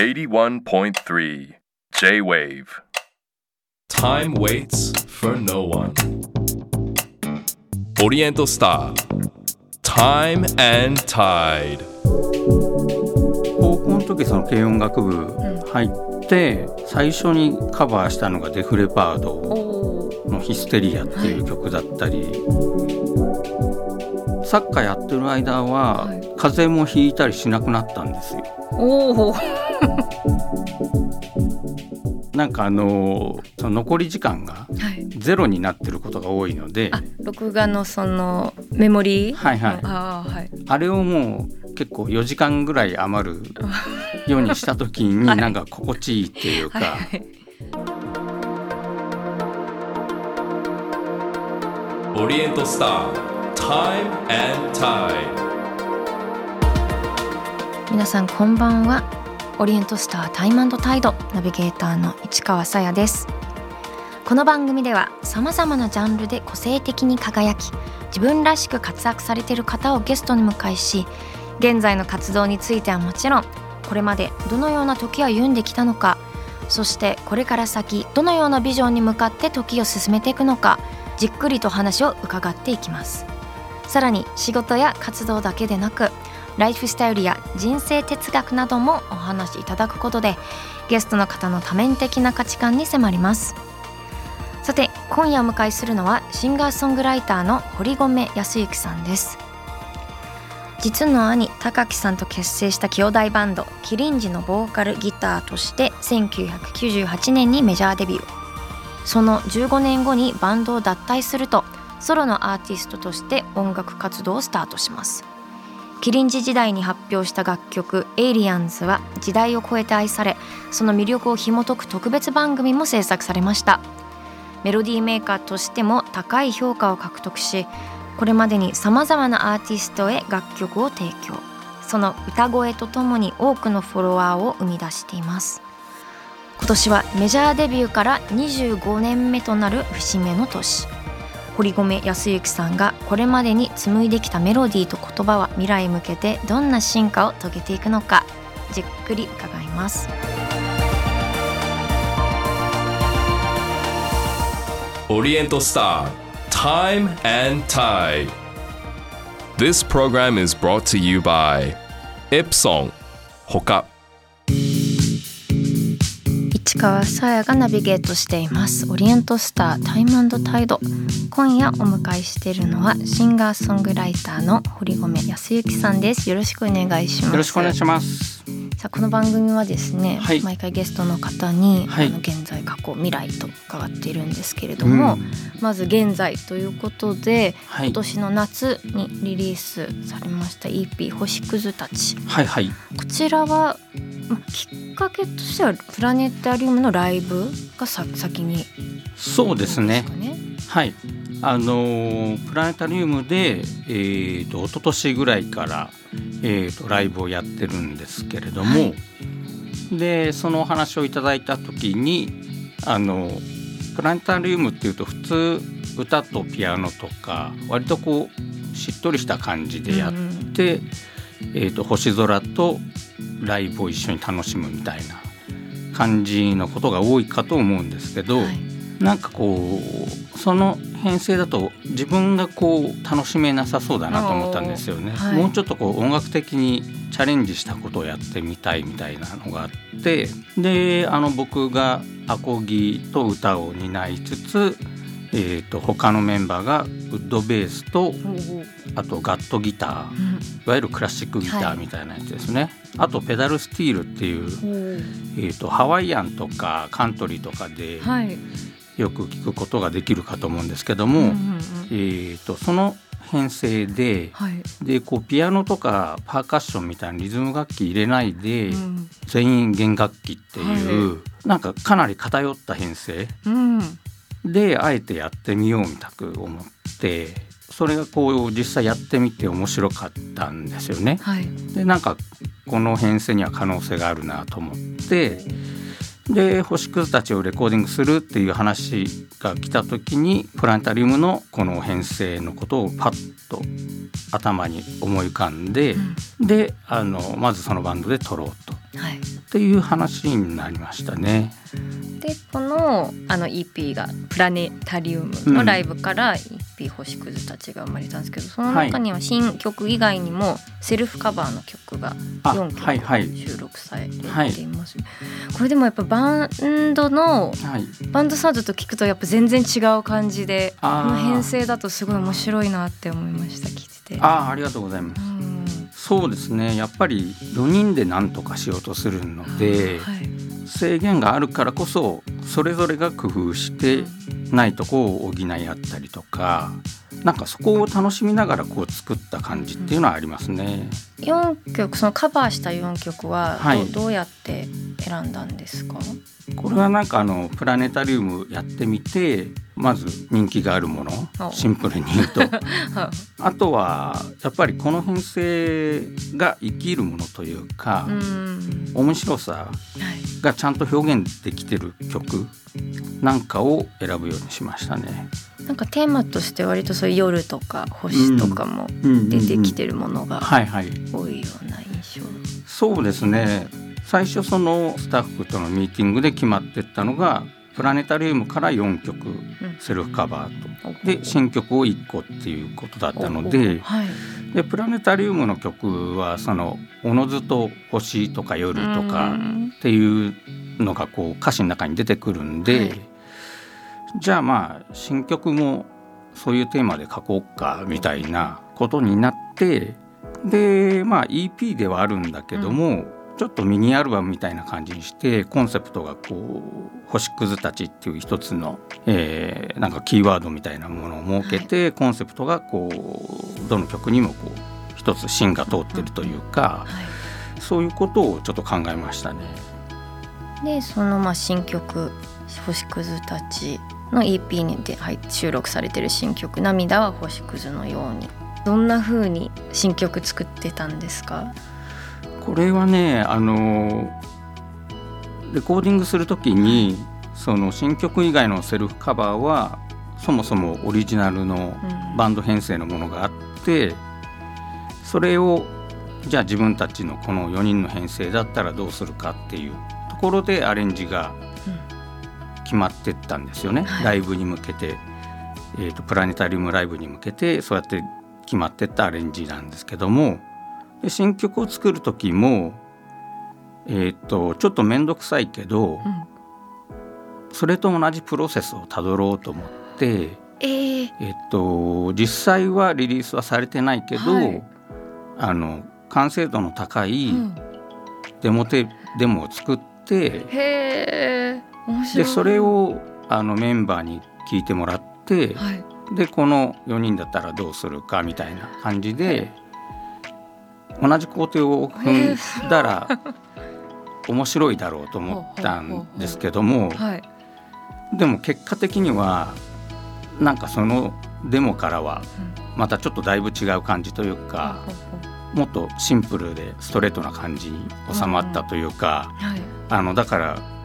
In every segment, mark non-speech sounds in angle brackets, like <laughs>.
81.3 J-Wave Time waits for no one. Oriental Star. Time and Tide. 高校の時その軽音楽部入って、最初にカバーしたのがデフレパードの「ヒステリア」っていう曲だったり、サッカーやってる間は、はい風邪もひいたりしなくなったんですよ。おー <laughs> なんかあのその残り時間がはい。ゼロになってることが多いのであ録画のそのメモリー？はいはい。あーはい。あれをもう結構4時間ぐらい余るようにした時に <laughs> はい。なんか心地いいっていうか、はいはい。Oriental Star. Time and Tide. 皆さんこんばんはオリエントスタータイムタイドナビゲーターの市川さやです。この番組ではさまざまなジャンルで個性的に輝き自分らしく活躍されている方をゲストに迎えし現在の活動についてはもちろんこれまでどのような時を歩んできたのかそしてこれから先どのようなビジョンに向かって時を進めていくのかじっくりと話を伺っていきます。さらに仕事や活動だけでなくライフスタイルや人生哲学などもお話しいただくことでゲストの方の多面的な価値観に迫ります。さて今夜お迎えするのはシンガーソングライターの堀米康之さんです。実の兄高木さんと結成した兄弟バンドキリンジのボーカルギターとして1998年にメジャーデビュー。その15年後にバンドを脱退するとソロのアーティストとして音楽活動をスタートします。キリンジ時代に発表した楽曲「エイリアンズ」は時代を超えて愛されその魅力を紐解く特別番組も制作されました。メロディーメーカーとしても高い評価を獲得しこれまでにさまざまなアーティストへ楽曲を提供。その歌声とともに多くのフォロワーを生み出しています。今年はメジャーデビューから25年目となる節目の年。堀米康幸さんがこれまでに紡いできたメロディーと言葉は未来向けてどんな進化を遂げていくのかじっくり伺います。オリエントスター、Time and Tide。This program is brought to you by Epson ほか。川さやがナビゲートしています。オリエントスタータイムタイド。今夜お迎えしているのはシンガーソングライターの堀米康之さんです。よろしくお願いします。よろしくお願いします。さあこの番組はですね、はい毎回ゲストの方に、はいあの現在過去未来と伺っているんですけれども、うんまず現在ということで、はい今年の夏にリリースされました EP「星屑たちはいはい。」こちらは、ま、きっかけとしてはプラネタリウムのライブがさ先にそうですねか。ね。はい。あのープラネタリウムで、えー、と一昨年ぐらいから、えー、とライブをやってるんですけれども、はいでそのお話をいただいた時にあのプラネタリウムっていうと普通歌とピアノとか割とこうしっとりした感じでやって、えー、と星空とライブを一緒に楽しむみたいな感じのことが多いかと思うんですけど。はいなんかこうその編成だと自分がこう楽しめなさそうだなと思ったんですよね。はいもうちょっとこう音楽的にチャレンジしたことをやってみたいみたいなのがあってであの僕がアコギと歌を担いつつ、えー、と他のメンバーがウッドベースとあとガットギターうんいわゆるクラシックギタはいーみたいなやつですね。あとペダルスティールっていう、えー、とハワイアンとかカントリーとかで、はい。よく聞くことができるかと思うんですけども、うんうんうんえー、とその編成ではい。でこうピアノとかパーカッションみたいなリズム楽器入れないで、うん全員弦楽器っていう、なんかかなり偏った編成うん。であえてやってみようみたく思ってそれがこう実際やってみて面白かったんですよね。はい。でなんかこの編成には可能性があるなと思ってで星屑たちをレコーディングするっていう話が来た時にプラネタリウムのこの編成のことをパッと頭に思い浮かんで、うんであのまずそのバンドで撮ろうと。はい。っていう話になりましたね。でこのあの EP が「プラネタリウム」のライブから EP「星屑たち」が生まれたんですけどその中には新曲以外にもセルフカバーの曲が4曲収録されています、これでもやっぱバンドのはい、バンドサウンドと聞くとやっぱ全然違う感じでこの編成だとすごい面白いなって思いました聞いてて。ああありがとうございます。うん。そうですね。やっぱり4人で何とかしようとするので、はい。制限があるからこそそれぞれが工夫してないとこを補い合ったりとかなんかそこを楽しみながらこう作った感じっていうのはありますね。4曲そのカバーした4曲はど,、はい。どうやって選んだんですか？これはなんかあのプラネタリウムやってみてまず人気があるものお。シンプルに言うと。<laughs> はあとはやっぱりこの編成が生きるものというか、うん。面白さはい。がちゃんと表現できてる曲なんかを選ぶようにしましたね。なんかテーマとして割とそういう夜とか星とかも出てきてるものが多いような印象。そうですね。最初そのスタッフとのミーティングで決まってったのがプラネタリウムから4曲セルフカバーと。で新曲を1個っていうことだったのではい、でプラネタリウムの曲はそのおのずと星とか夜とかうん。っていうのがこう歌詞の中に出てくるんで、はいじゃあまあ新曲もそういうテーマで書こうかみたいなことになってでまあ EP ではあるんだけども、ちょっとミニアルバムみたいな感じにしてコンセプトがこう「星屑たち」っていう一つの、えーなんかキーワードみたいなものを設けて、コンセプトがこうどの曲にもこう一つ芯が通ってるというか、はい。そういうことをちょっと考えましたね。でそのまあ新曲「星屑たち」の EP にで、はい、収録されてる新曲「涙は星屑のように」どんな風に新曲作ってたんですか？これはねあのレコーディングする時にその新曲以外のセルフカバーはそもそもオリジナルのうん。バンド編成のものがあってそれをじゃあ自分たちのこの4人の編成だったらどうするかっていうところでアレンジが決まってったんですよね、はい。ライブに向けて、えーとプラネタリウムライブに向けてそうやって決まってったアレンジなんですけども。で新曲を作る時も、えー、とちょっと面倒くさいけど、うん。それと同じプロセスをたどろうと思って、えー、えっと実際はリリースはされてないけど、はい。あの完成度の高いうん。デモテデモを作って、へえ面白いでそれをあのメンバーに聞いてもらって、はい。でこの4人だったらどうするかみたいな感じで同じ工程を踏んだら面白いだろうと思ったんですけどもはい。でも結果的にはなんかそのデモからはまたちょっとだいぶ違う感じというかもっとシンプルでストレートな感じに収まったというかはい。あのだから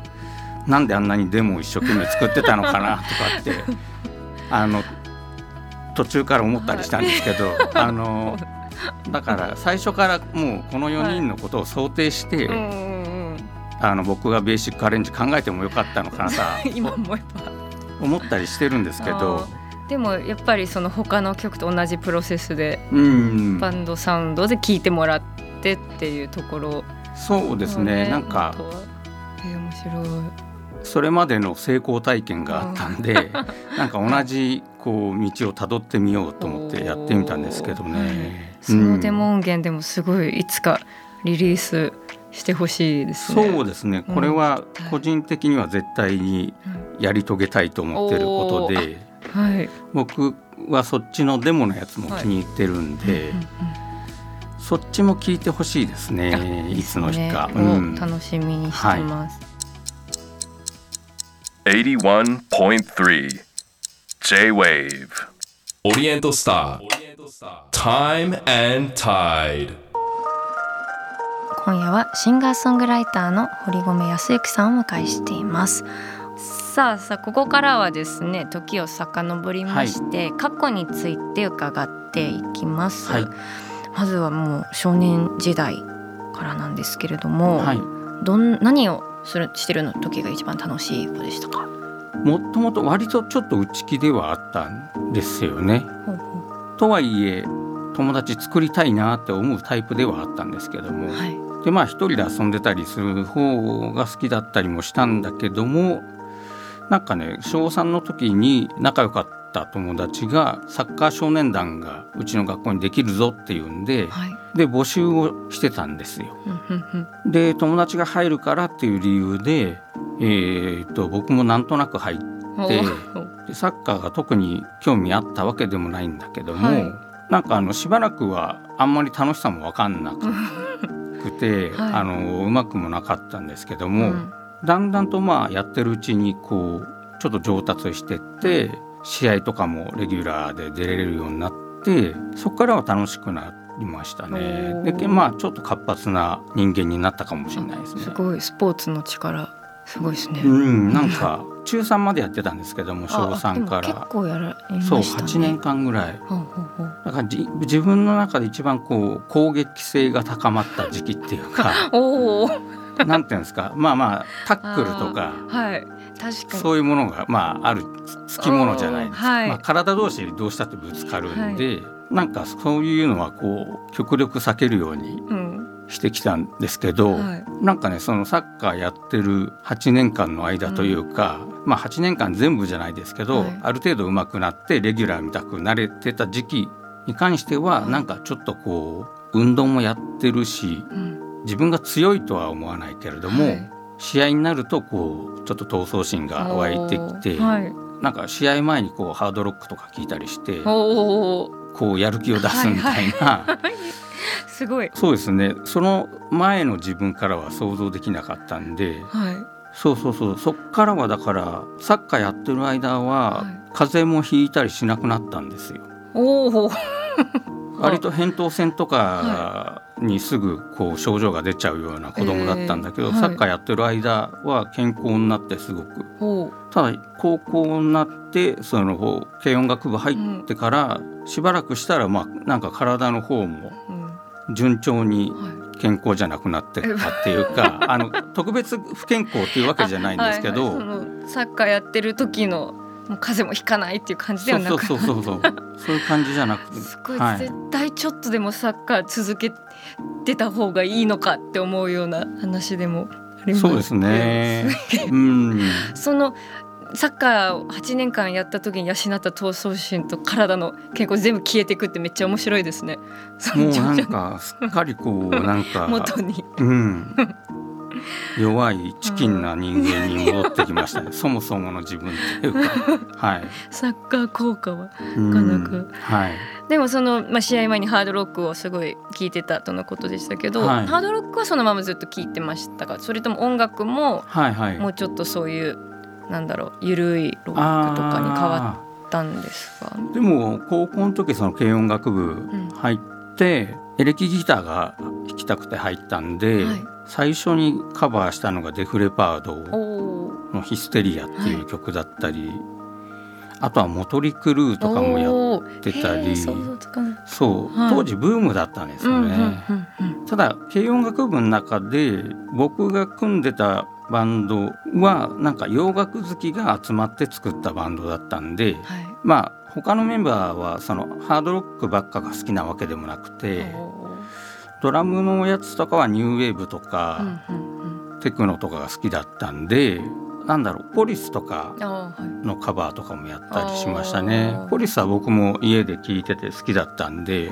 なんであんなにデモを一生懸命作ってたのかな <laughs> とかってあの途中から思ったりしたんですけど、あのだから最初からもうこの4人のことを想定して、うんうんうん。あの僕がベーシックアレンジ考えてもよかったのかなさ <laughs> 今思えば。思ったりしてるんですけど、でもやっぱりその他の曲と同じプロセスでうん、バンドサウンドで聴いてもらってっていうところ。そうですね。なんかえー面白いそれまでの成功体験があったんで、<laughs> なんか同じこう道をたどってみようと思ってやってみたんですけどね。そのうん。デモ音源でもすごいいつかリリースしてほしいですね。そうですね。これは個人的には絶対にやり遂げたいと思ってることで、はい。僕はそっちのデモのやつも気に入ってるんで、うんうんそっちも聞いてほしいですあね。いつの日か。ねうん。を楽しみにしてます。81.3 J-Wave. Oriental Star. Time and Tide. 今夜はシンガーソングライターの堀米康之さんをお迎えしています。さあさあここからはですね時を遡りまして、過去について伺っていきます。はいまずはもう少年時代からなんですけれども、はいどん何をするしてるの時が一番楽しい子でしたか？もともと割とちょっと内気ではあったんですよね。ほうほとはいえ友達作りたいなって思うタイプではあったんですけども、うはい。でまあ一人で遊んでたりする方が好きだったりもしたんだけどもなんかね小3の時に仲良かった友達がサッカー少年団がうちの学校にできるぞっていうんではい。で募集をしてたんですよ。で友達が入るからっていう理由で、えー、と僕もなんとなく入っほうでサッカーが特に興味あったわけでもないんだけども、はい。なんかあのしばらくはあんまり楽しさも分かんなくて、<laughs> はい。あのうまくもなかったんですけども、うん。だんだんとまあやってるうちにこうちょっと上達してって試合とかもレギュラーで出れるようになってそこからは楽しくなりましたね。でまあちょっと活発な人間になったかもしれないですね。すごい。スポーツの力すごいですね。うん、なんか <laughs> 中3までやってたんですけども小あ3かでも結ら構やられまそうしたね。8年間ぐらい。だからじ自分の中で一番こう攻撃性が高まった時期っていうか。<laughs> おおなんていうんですか。まあまあタックルとか。はいそういうものがまああるつきものじゃないですか、はい。まあ、体同士どうしたってぶつかるんで、なんかそういうのはこう極力避けるようにうん。してきたんですけど、はい。なんかねそのサッカーやってる8年間の間というか、まあ8年間全部じゃないですけど、はい。ある程度上手くなってレギュラーみたくなれてた時期に関しては、はい。なんかちょっとこう運動もやってるしうん。自分が強いとは思わないけれども、はい試合になるとこうちょっと闘争心が湧いてきて、はい。なんか試合前にこうハードロックとか聞いたりしてこうやる気を出すみたいな。<laughs> すごい。そうですね。その前の自分からは想像できなかったんではい。そうそうそう。そっからはだからサッカーやってる間は、はい。風邪もひいたりしなくなったんですよ。おお割と扁桃腺とかにすぐこう症状が出ちゃうような子供だったんだけど、えーはい。サッカーやってる間は健康になってすごくおただ高校になってその軽音楽部入ってから、しばらくしたらまあなんか体の方もうん。順調にはい。健康じゃなくなってったっていうかあの <laughs> 特別不健康っていうわけじゃないんですけど、はい。サッカーやってる時のもう風邪もひかないっていう感じではなく。そうそうそうそうそう。いう感じじゃなくて。すごい、はい。絶対ちょっとでもサッカー続けてた方がいいのかって思うような話でもあります。そうですね。うん、そのサッカーを8年間やった時に養った闘争心と体の健康全部消えていくってめっちゃ面白いですね。そもうなんかすっかりこうなんか。<laughs> 元に。うん、<laughs> 弱いチキンな人間に戻ってきましたね。そもそもの自分っていうか、<laughs> はい。サッカー効果はかなかはい。でもその、まあ、試合前にハードロックをすごい聴いてたとのことでしたけど、はい。ハードロックはそのままずっと聴いてましたか？それとも音楽もはいはい。もうちょっとそういうなんだろうゆるいロックとかに変わったんですか？でも高校の時その軽音楽部ん入って、エレキギターが弾きたくて入ったんで、はい。最初にカバーしたのがデフレパードの「ヒステリア」っていう曲だったり、あとはモトリクルーとかもやっおてたり。そう、はい。当時ブームだったんですよね。ただ軽音楽部の中で僕が組んでたバンドはなんか洋楽好きが集まって作ったバンドだったんではい。まあ他のメンバーはそのハードロックばっかが好きなわけでもなくてドラムのやつとかはニューウェーブとか、テクノとかが好きだったんでなんだろうポリスとかのカバーとかもやったりしましたあねー。ポリスは僕も家で聴いてて好きだったんで、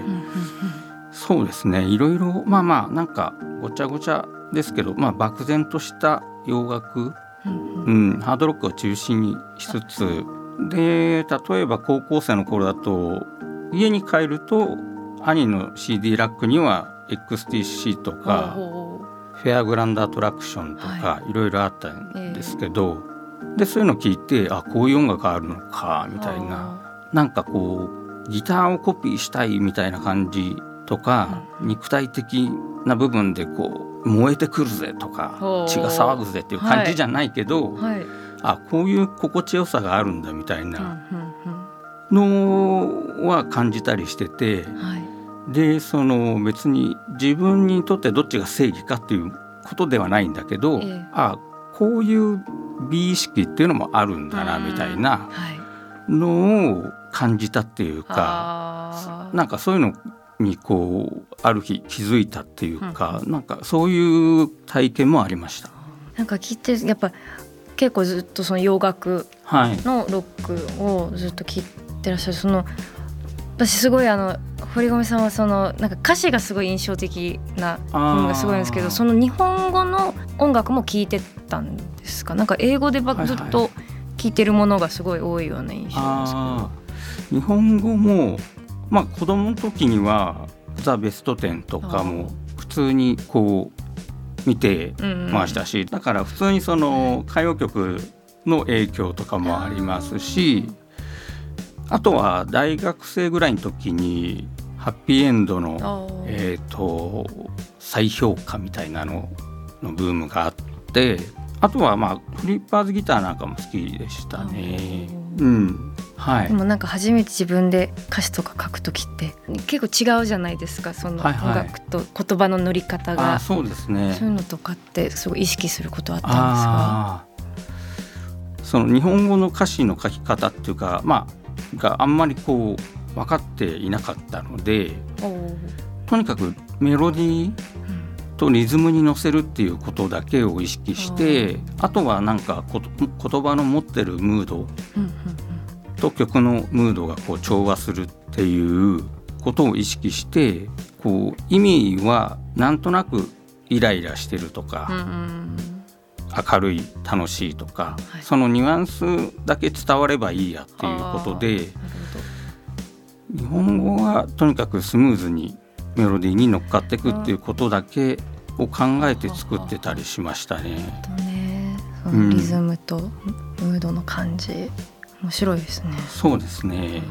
そうですねいろいろまあまあなんかごちゃごちゃですけど、まあ、漠然とした洋楽、うんうん。うん、ハードロックを中心にしつつで例えば高校生の頃だと家に帰ると兄の CD ラックには XTC とかフェアグランドアトラクションとかい。ろいろあったんですけど、でそういうの聞いてあこういう音楽あるのかみたいな。なんかこうギターをコピーしたいみたいな感じとか、うん。肉体的な部分でこう燃えてくるぜとか血が騒ぐぜっていう感じじゃないけど、はい。うんあこういう心地よさがあるんだみたいうんなうん。のは感じたりしててはい。でその別に自分にとってどっちが正義かっていうことではないんだけど、ええ。あこういう美意識っていうのもあるんだなうんみたいなはい。のを感じたっていうかあー。なんかそういうのにこうある日気づいたっていうか、なんかそういう体験もありました。なんか聞いてやっぱ結構ずっとその洋楽はい、のロックをずっと聴いてらっしゃる。その私すごいあの堀米さんはそのなんか歌詞がすごい印象的なものがすごいんですけどその日本語の音楽も聴いてたんですか？なんか英語でばはいはい。ずっと聴いてるものがすごい多いような印象ですけど。あー。日本語もまあ子供の時には「ザ・ベストテン」とかも普通にこう見てうんましたし、だから普通にその歌謡曲の影響とかもありますしあとは大学生ぐらいの時にハッピーエンドの、えー、と再評価みたいなののブームがあってあとはまあフリッパーズギターなんかも好きでしたね。うん。はい。でもなんか初めて自分で歌詞とか書く時って結構違うじゃないですかその音はいはい。楽と言葉の乗り方あが、そうですね。そういうのとかってすごい意識することあったんあー。その日本語の歌詞の書き方っていうかまあがあんまりこう分かっていなかったのでとにかくメロディーうんとリズムに乗せるっていうことだけを意識してあとはなんか言葉の持ってるムードと曲のムードがこう調和するっていうことを意識してこう意味はなんとなくイライラしてるとか、うんうん明るい楽しいとか、はい。そのニュアンスだけ伝わればいいやっていうことで日本語はとにかくスムーズにメロディーに乗っかっていくっていうことだけを考えて作ってたりしましたね。リズムとムードの感じ面白いですね。そうですね。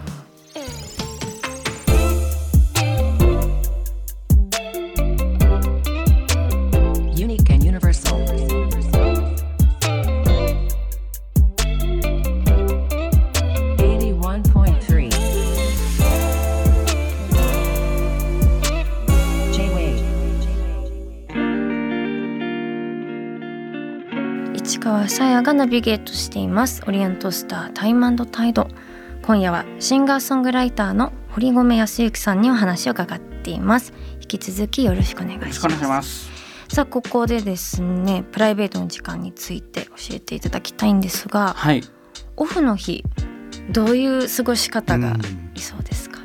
さやがナビゲートしています。オリエントスタータイムタイド。今夜はシンガーソングライターの堀米康之さんにお話を伺っています。引き続きよろしくお願いします。よろしくお願いします。さあここでですねプライベートの時間について教えていただきたいんですがはい。オフの日どういう過ごし方がうん。いそうですか？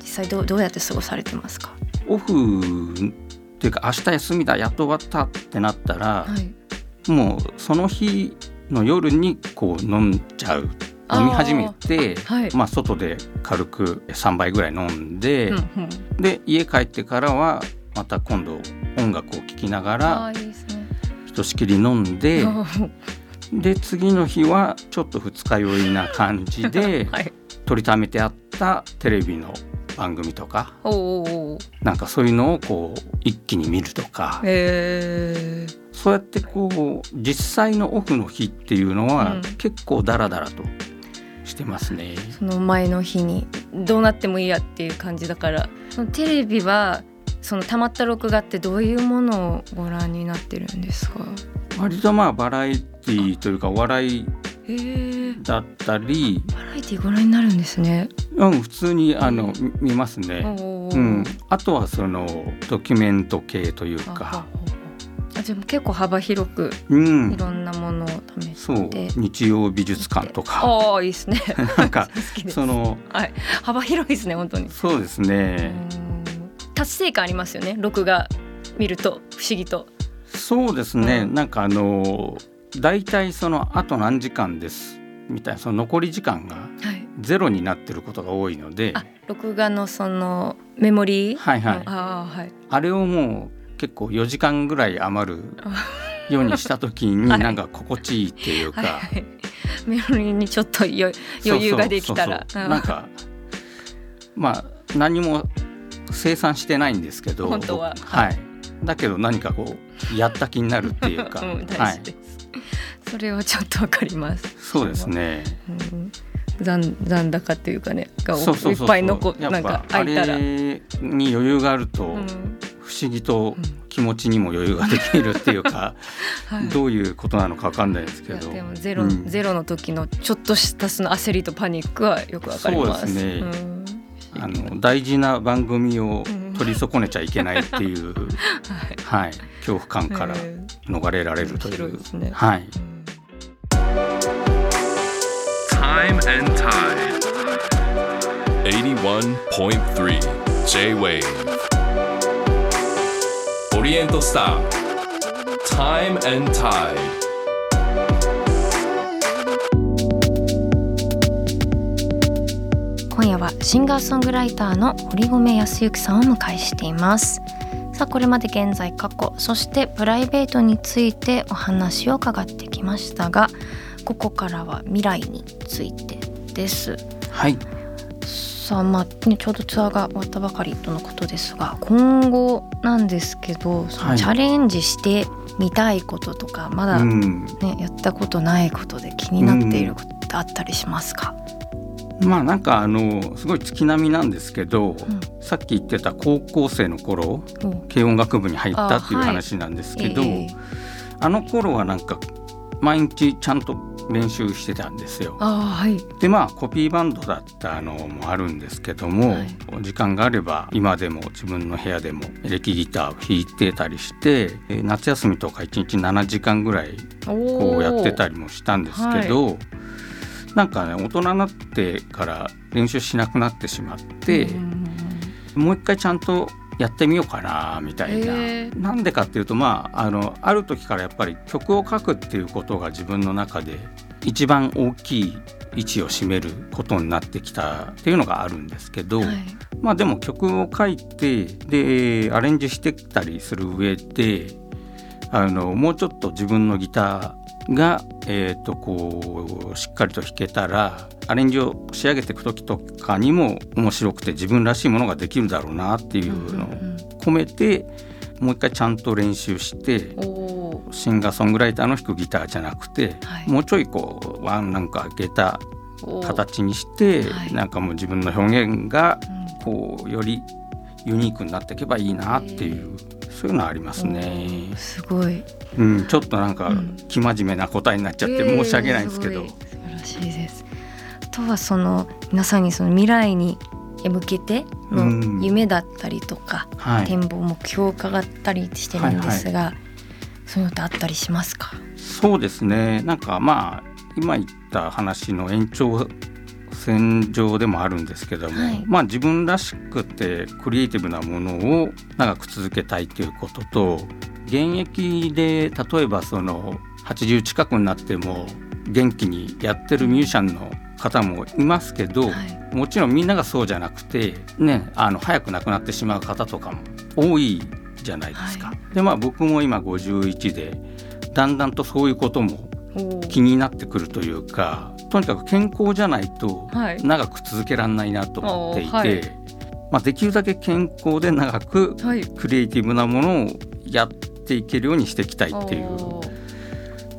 実際どうどうやって過ごされてますか？オフっていうか明日休みだやっと終わったってなったら、はいもうその日の夜にこう飲んじゃう。飲み始めて、はい。まあ、外で軽く3杯ぐらい飲んで、うんうん。で家帰ってからはまた今度音楽を聴きながあらひとしきり飲んでで次の日はちょっと二日酔いな感じで、<laughs> はい。取りためてあったテレビの番組とかなんかそういうのをこう一気に見るとか。へーそうやってこう実際のオフの日っていうのは、うん。結構ダラダラとしてますね。その前の日にどうなってもいいやっていう感じだから。そのテレビはその溜まった録画ってどういうものをご覧になってるんですか？割とまあバラエティーというかお笑いだったり、バラエティご覧になるんですね。うん、普通にあのみ見ますね。うん、あとはそのドキュメント系というあか、あでも結構幅広くうんい、ろんなものを試して、そう日曜美術館とかああいいですね。<laughs> なんかそのはい幅広いですね本当に。そうですね、うん達成感ありますよね録画見ると不思議と。そうですね、うんなんかあの大体そのあと何時間ですみたいなその残り時間がはい。ゼロになってることが多いのであ録画のそのメモリー？はいはいあはい。あれをもう結構4時間ぐらい余るようにした時に <laughs> はい。なんか心地いいっていうか、はいはい。メモリーにちょっと余余裕ができたら。なんかまあ何も生産してないんですけど本当は。僕はい、だけど何かこうやった気になるっていうか、<laughs> うん、はい。それはちょっとわかります。そうですね。うん、残残高っていうかねがいっぱい残なんか空いたら。れに余裕があるとうん。不思議と気持ちにも余裕ができるっていうか、<laughs> はい。どういうことなのかわかんないですけど。でもゼロ、うん。ゼロの時のちょっとしたその焦りとパニックはよくわかります。そうですね。ん。あの大事な番組をうん。取り損ねちゃいけないっていう、<laughs> はい。はい、恐怖感からえ逃れられるという。いですね。はい、Time and Tide. 81.3 J-Wave オリエントスター Time and Tide. 今夜はシンガーソングライターの堀米康之さんをお迎えしています。さあこれまで現在過去そしてプライベートについてお話を伺ってきましたがここからは未来についてです。はい、さあまあ、ね、ちょうどツアーが終わったばかりとのことですが今後なんですけどチャレンジしてみたいこととか、まだ、うね、ん、やったことないことで気になっていることってあったりしますか、まあなんかあのすごい月並みなんですけど、ん。さっき言ってた高校生の頃お軽音楽部に入ったっていうあはい。話なんですけど、ええ。あの頃はなんか毎日ちゃんと練習してたんですよ。はい。でまあコピーバンドだったのもあるんですけども、はい。時間があれば今でも自分の部屋でもエレキギターを弾いてたりしてえー夏休みとか1日7時間ぐらいこうやってたりもしたんですけど、なんかね大人になってから練習しなくなってしまって、もう一回ちゃんとやってみようかなみたいな。なんでかっていうとまああのある時からやっぱり曲を書くっていうことが自分の中で一番大きい位置を占めることになってきたっていうのがあるんですけど、はいまあでも曲を書いてでアレンジしてきたりする上であのもうちょっと自分のギターが、えー、とこうしっかりと弾けたらアレンジを仕上げていく時とかにも面白くて自分らしいものができるだろうなっていうのを込めてもう一回ちゃんと練習してシンガーソングライターの弾くギターじゃなくて、はい。もうちょいこうワンなんか上げたー形にして、はいなんかもう自分の表現がうんこうよりユニークになっていけばいいなっていう、そういうのはありますね。すごい。うん、ちょっとなんかうん。生真面目な答えになっちゃって申し訳ないんですけど、素晴らしいです。あとはその皆さんにその未来に向けてうん。の夢だったりとか、はい。展望目標を伺ったりしてるんですが、そういうのってあったりしますか？そうですね。なんかまあ今言った話の延長線上でもあるんですけども、はい。まあ自分らしくてクリエイティブなものを長く続けたいということと現役で例えばその80近くになっても元気にやってるミュージシャンの方もいますけど、はい。もちろんみんながそうじゃなくて、ね、あの早く亡くなってしまう方とかも多いじゃないですか。はでまあ僕も今51でだんだんとそういうことも気になってくるというかとにかく健康じゃないとはい。長く続けられないなと思っていて、はい。まあ、できるだけ健康で長くはい。クリエイティブなものをやっていけるようにしていきたいっていう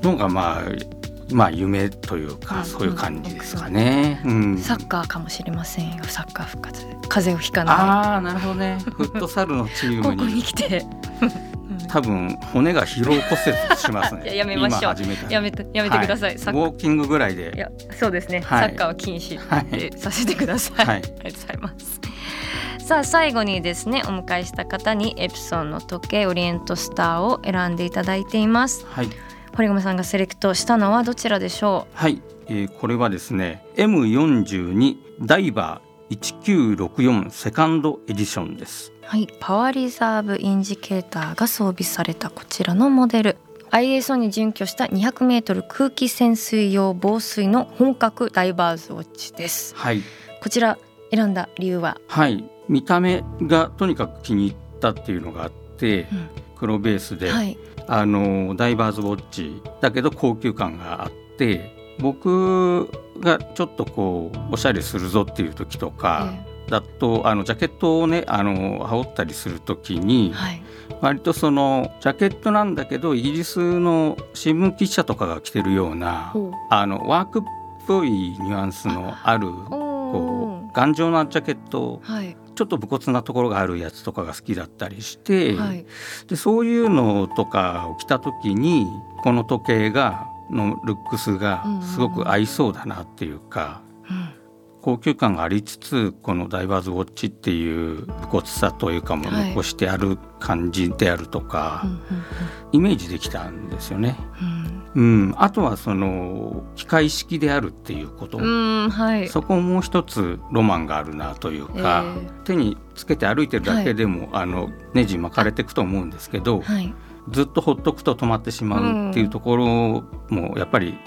のがまあまあ夢というか、うん。そういう感じですかね。うん。サッカーかもしれませんよ。サッカー復活で。風邪をひかなああなるほどね。フットサルのチい。ームここにに来て。<laughs> 多分骨が疲労骨折しますね。<laughs> いややめましょう。今始めたらやめてやめてください。ウォーキングぐらいで。いやそうですね、はい。サッカーは禁止させてください。はい。ありがとうございます。さあ最後にですねお迎えした方にエプソンの時計オリエントスターを選んでいただいています。はい堀米さんがセレクトしたのはどちらでしょはい、えーこれはですね M42 ダイバー1964セカンドエディションですう。はい、パワーリザーブインジケーターが装備されたこちらのモデル。ISO に準拠した 200m 空気潜水用防水の本格ダイバーズウォッチです。はいこちら選んだ理由は、はい見た目がとにかく気に入ったっていうのがあって、うん黒ベースで、はい、あのダイバーズウォッチだけど高級感があって僕がちょっとこうおしゃれするぞっていう時とか、だとあのジャケットをねあの羽織ったりする時に、はい、割とそのジャケットなんだけどイギリスの新聞記者とかが着てるようなあのワークっぽいニュアンスのあるおこー。う頑丈なジャケットちょっと武骨なところがあるやつとかが好きだったりして、はい。でそういうのとかを着た時にこの時計がのルックスがすごく合いそうだなっていうか、高級感がありつつこのダイバーズウォッチっていう武骨さというかもはい。残してある感じであるとか、うん。イメージできたんですよね。うんうん、あとはその機械式であるっていうこと、はい。そこも一つロマンがあるなというか、え手につけて歩いてるだけでも、あのネジ巻かれていくと思うんですけど、はい。ずっとほっとくと止まってしまうっていうところもやっぱり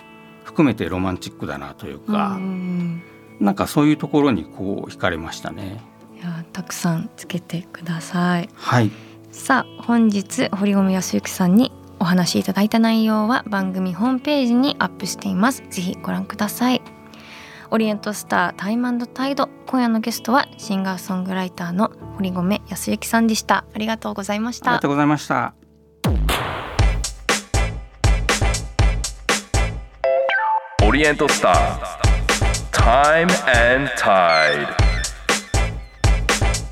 含めてロマンチックだなというか、うんなんかそういうところにこう惹かれましたね。いやたくさんつけてください。はい、さあ本日堀米康之さんにお話しいただいた内容は番組ホームページにアップしています。ぜひご覧ください。オリエントスタータイムタイド。今夜のゲストはシンガーソングライターの堀米康之さんでした。ありがとうございました。ありがとうございました。Oriental Star Time and Tide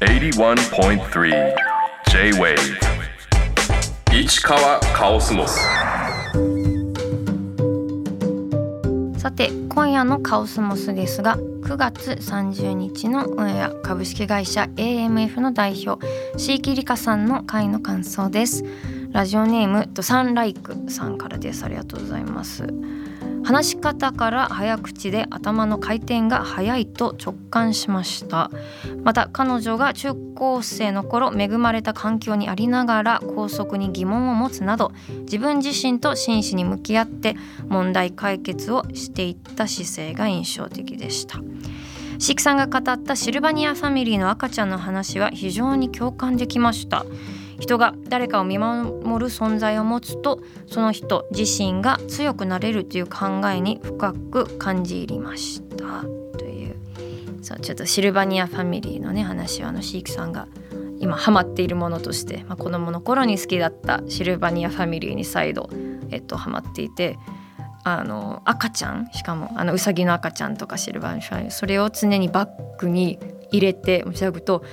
81.3 J-Wave 市川カオスモス。さて今夜のカオスモスですが9月30日のオンエア株式会社 AMF の代表椎木里香さんの会の感想です。ラジオネームとサンライクさんからです。ありがとうございます。話し方から早口で頭の回転が速いと直感しました。また彼女が中高生の頃恵まれた環境にありながら校則に疑問を持つなど自分自身と真摯に向き合って問題解決をしていった姿勢が印象的でした。シークさんが語ったシルバニアファミリーの赤ちゃんの話は非常に共感できました。人が誰かを見守る存在を持つとその人自身が強くなれるという考えに深く感じ入りましたという。そうちょっとシルバニアファミリーのね話はあのシークさんが今ハマっているものとして、まあ、子供の頃に好きだったシルバニアファミリーに再度、えっと、ハマっていてあの赤ちゃんしかもあのウサギの赤ちゃんとかシルバニアファミリーそれを常にバッグに入れて持ち歩くと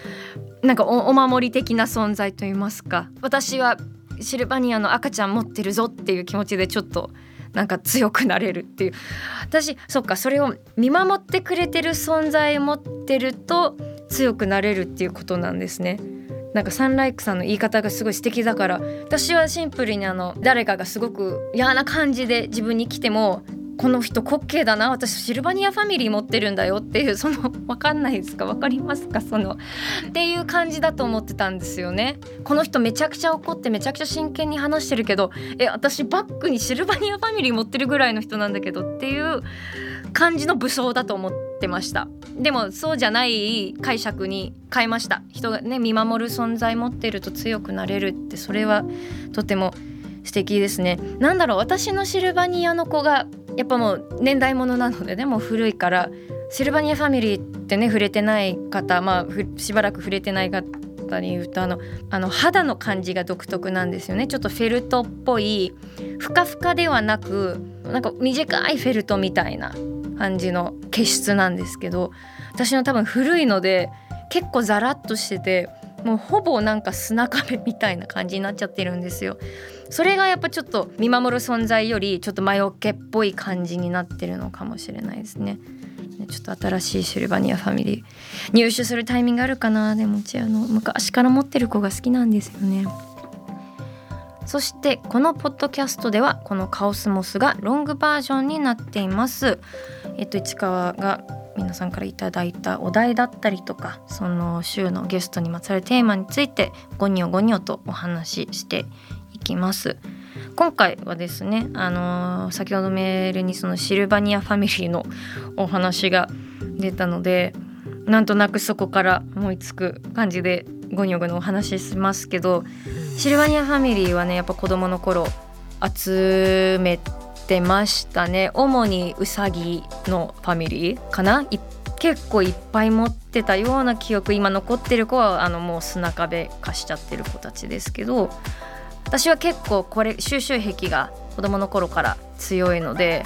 なんかおお守り的な存在といいますか私はシルバニアの赤ちゃん持ってるぞっていう気持ちでちょっとなんか強くなれるっていう私そっかそれを見守ってくれてる存在を持ってると強くなれるっていうことなんですね。なんかサンライクさんの言い方がすごい素敵だから私はシンプルにあの誰かがすごく嫌な感じで自分に来てもこの人滑稽だな私シルバニアファミリー持ってるんだよっていうその分かんないですか？分かりますか？そのっていう感じだと思ってたんですよね。この人めちゃくちゃ怒ってめちゃくちゃ真剣に話してるけどえ私バッグにシルバニアファミリー持ってるぐらいの人なんだけどっていう感じの武装だと思ってました。でもそうじゃない解釈に変えました。人がね見守る存在持ってると強くなれるってそれはとても素敵ですね。なんだろう私のシルバニアの子がやっぱもう年代物なのでねもう古いからシルバニアファミリーってね触れてない方まあしばらく触れてない方に言うとあのあの肌の感じが独特なんですよねちょっとフェルトっぽいふかふかではなくなんか短いフェルトみたいな感じの毛質なんですけど私の多分古いので結構ザラッとしててもうほぼなんか砂壁みたいな感じになっちゃってるんですよ。それがやっぱちょっと見守る存在よりちょっと魔除けっぽい感じになってるのかもしれないですね。ちょっと新しいシルバニアファミリー入手するタイミングあるかな？でもうちあの昔から持ってる子が好きなんですよね。そしてこのポッドキャストではこのカオスモスがロングバージョンになっています。えっと市川が皆さんからいただいたお題だったりとかその週のゲストにまつわるテーマについてゴニョゴニョとお話ししてきます。今回はですね、あのー先ほどメールにそのシルバニアファミリーのお話が出たのでなんとなくそこから思いつく感じでゴニョゴニョお話ししますけどシルバニアファミリーはねやっぱ子供の頃集めてましたね主にウサギのファミリーかな？結構いっぱい持ってたような記憶今残ってる子はあのもう砂壁化しちゃってる子たちですけど私は結構これ収集癖が子供の頃から強いので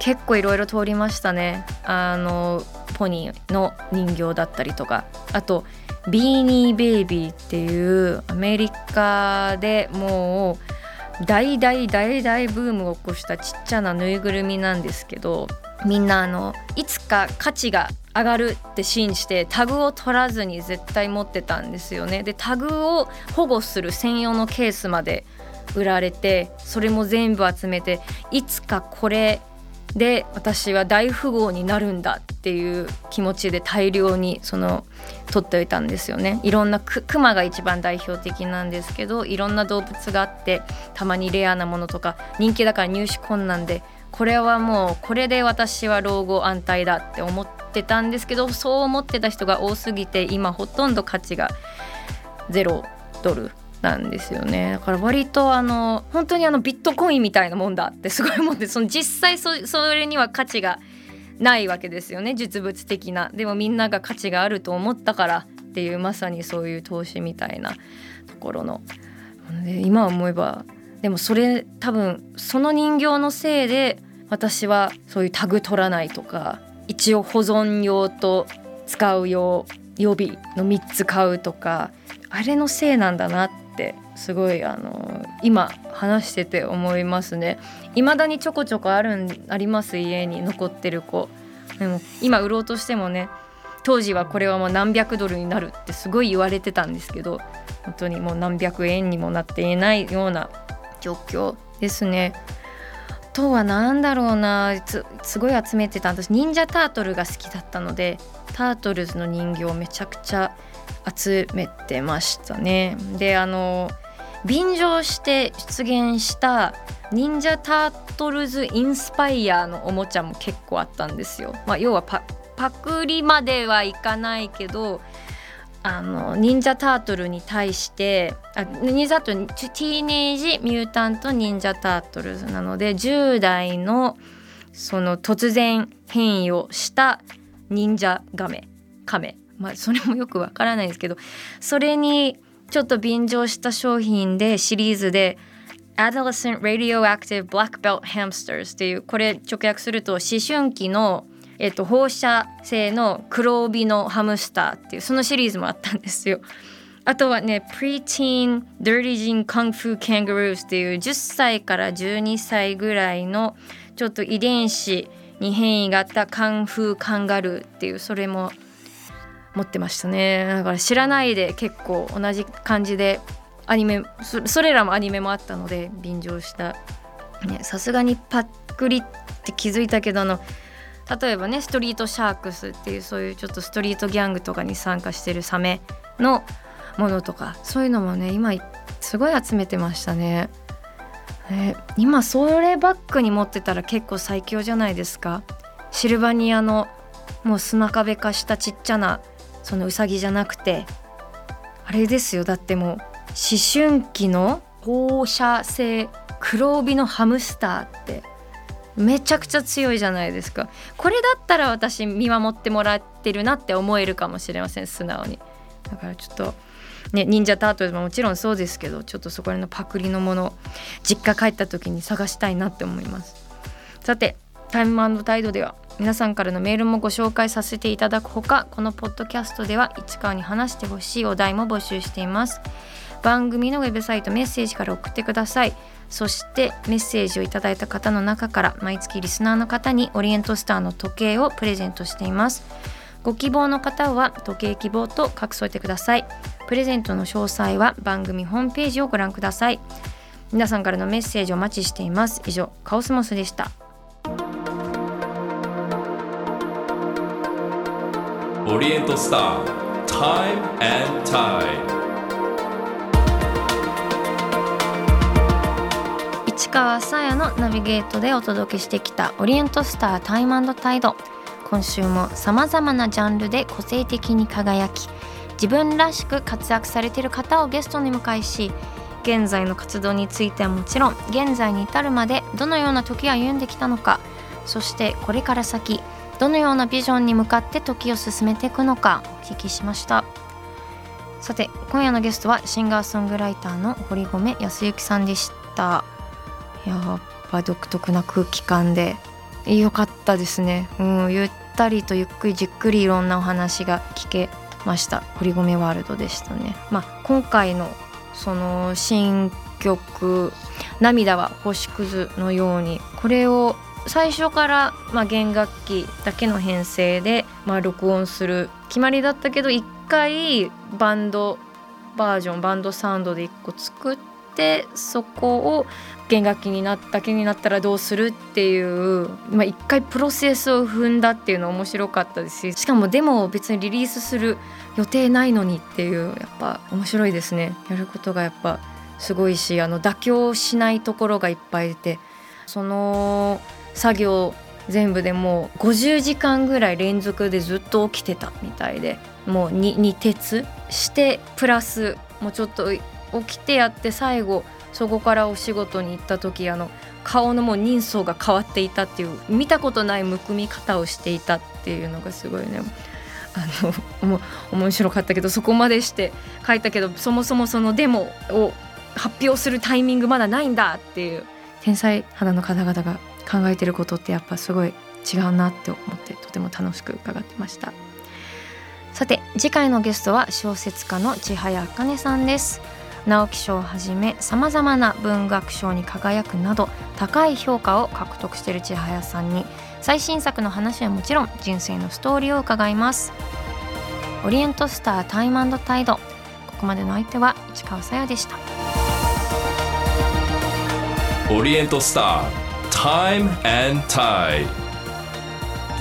結構いろいろ通りましたね。あのポニーの人形だったりとか。あとビーニーベイビーっていうアメリカでもう大大大大ブームを起こしたちっちゃなぬいぐるみなんですけどみんなあのいつか価値が上がるって信じてタグを取らずに絶対持ってたんですよね。でタグを保護する専用のケースまで売られてそれも全部集めていつかこれで私は大富豪になるんだっていう気持ちで大量にその取っておいたんですよね。いろんなクマが一番代表的なんですけどいろんな動物があってたまにレアなものとか人気だから入手困難でこれはもうこれで私は老後安泰だって思ってたんですけどそう思ってた人が多すぎて今ほとんど価値が0ドル。なんですよね。だから割とあの本当にあのビットコインみたいなもんだって <laughs> すごい思ってその実際そそれには価値がないわけですよね。実物的な。でもみんなが価値があると思ったからっていうまさにそういう投資みたいなところの。で今思えばでもそれ多分その人形のせいで私はそういうタグ取らないとか一応保存用と使う用予備の3つ買うとかあれのせいなんだなってすごいあの今話してて思いますね未だにちょこちょこあるんあります家に残ってる子でも今売ろうとしてもね当時はこれはもう何百ドルになるってすごい言われてたんですけど本当にもう何百円にもなっていないような状況ですね。とは何だろうなすごい集めてた私忍者タートルが好きだったのでタートルズの人形めちゃくちゃ集めてましたね。であの便乗して出現した忍者タートルズインスパイアのおもちゃも結構あったんですよ。まあ、要はパパクリまではいかないけどあの忍者タートルに対してあ忍者タートルティーネージミュータント忍者タートルズなので10代のその突然変異をした忍者ガメカメまあそれもよくわからないですけどそれにちょっと便乗した商品でシリーズで Adolescent Radioactive Black Belt Hamsters っていうこれ直訳すると思春期のえっと、放射性の黒帯のハムスターっていうそのシリーズもあったんですよ。あとはね、Preteen Dirty Jean Kung Fu Kangaroos っていう10歳から12歳ぐらいのちょっと遺伝子に変異があったカンフーカンガルーっていうそれも持ってましたね。だから知らないで結構同じ感じでアニメそれらもアニメもあったので便乗した。さすがにパックリって気づいたけどあの例えばねストリートシャークスっていうそういうちょっとストリートギャングとかに参加してるサメのものとかそういうのもね今すごい集めてましたね。え今それバッグに持ってたら結構最強じゃないですか。シルバニアのもう砂壁化したちっちゃなそのウサギじゃなくてあれですよ。だってもう思春期の放射性黒帯のハムスターってめちゃくちゃ強いじゃないですか。これだったら私見守ってもらってるなって思えるかもしれません素直に。だからちょっとね忍者タートルももちろんそうですけどちょっとそこら辺のパクリのもの実家帰った時に探したいなって思います。さてタイムタイドでは皆さんからのメールもご紹介させていただくほかこのポッドキャストでは市川に話してほしいお題も募集しています。番組のウェブサイトメッセージから送ってください。そしてメッセージをいただいた方の中から毎月リスナーの方にオリエントスターの時計をプレゼントしています。ご希望の方は時計希望と書き添えてください。プレゼントの詳細は番組ホームページをご覧ください。皆さんからのメッセージをお待ちしています。以上カオスモスでした。オリエントスター Time and Tide 市川さやのナビゲートでお届けしてきたオリエントスタータイムタイド今週もさまざまなジャンルで個性的に輝き自分らしく活躍されている方をゲストに迎えし現在の活動についてはもちろん現在に至るまでどのような時を歩んできたのかそしてこれから先どのようなビジョンに向かって時を進めていくのかお聞きしました。さて今夜のゲストはシンガーソングライターの堀米康之さんでした。やっぱ独特な空気感で良かったですね、うん、ゆったりとゆっくりじっくりいろんなお話が聞けました。堀米ワールドでしたね、まあ、今回のその新曲「涙は星屑のように」これを最初からまあ弦楽器だけの編成でまあ録音する決まりだったけど一回バンドバージョンバンドサウンドで1個作ってそこを弦楽器になだけになったらどうするっていうまあ、回プロセスを踏んだっていうの面白かったですししかもデモを別にリリースする予定ないのにっていうやっぱ面白いですね。やることがやっぱすごいしあの妥協しないところがいっぱい出てその作業全部でもう50時間ぐらい連続でずっと起きてたみたいでもう二徹してプラスもうちょっと起きてやって最後そこからお仕事に行った時あの顔のもう人相が変わっていたっていう見たことないむくみ方をしていたっていうのがすごいね。あの面白かったけどそこまでして書いたけどそもそもそのデモを発表するタイミングまだないんだっていう天才肌の方々が考えてることってやっぱすごい違うなって思ってとても楽しく伺ってました。さて次回のゲストは小説家の千早茜さんです。直木賞をはじめさまざまな文学賞に輝くなど高い評価を獲得している千早さんに最新作の話はもちろん人生のストーリーを伺います。オリエントスタータイムタイド。ここまでの相手は市川さやでした。オリエントスター。Time and Tide.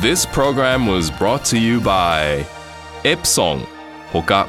This program was brought to you by Epson ほか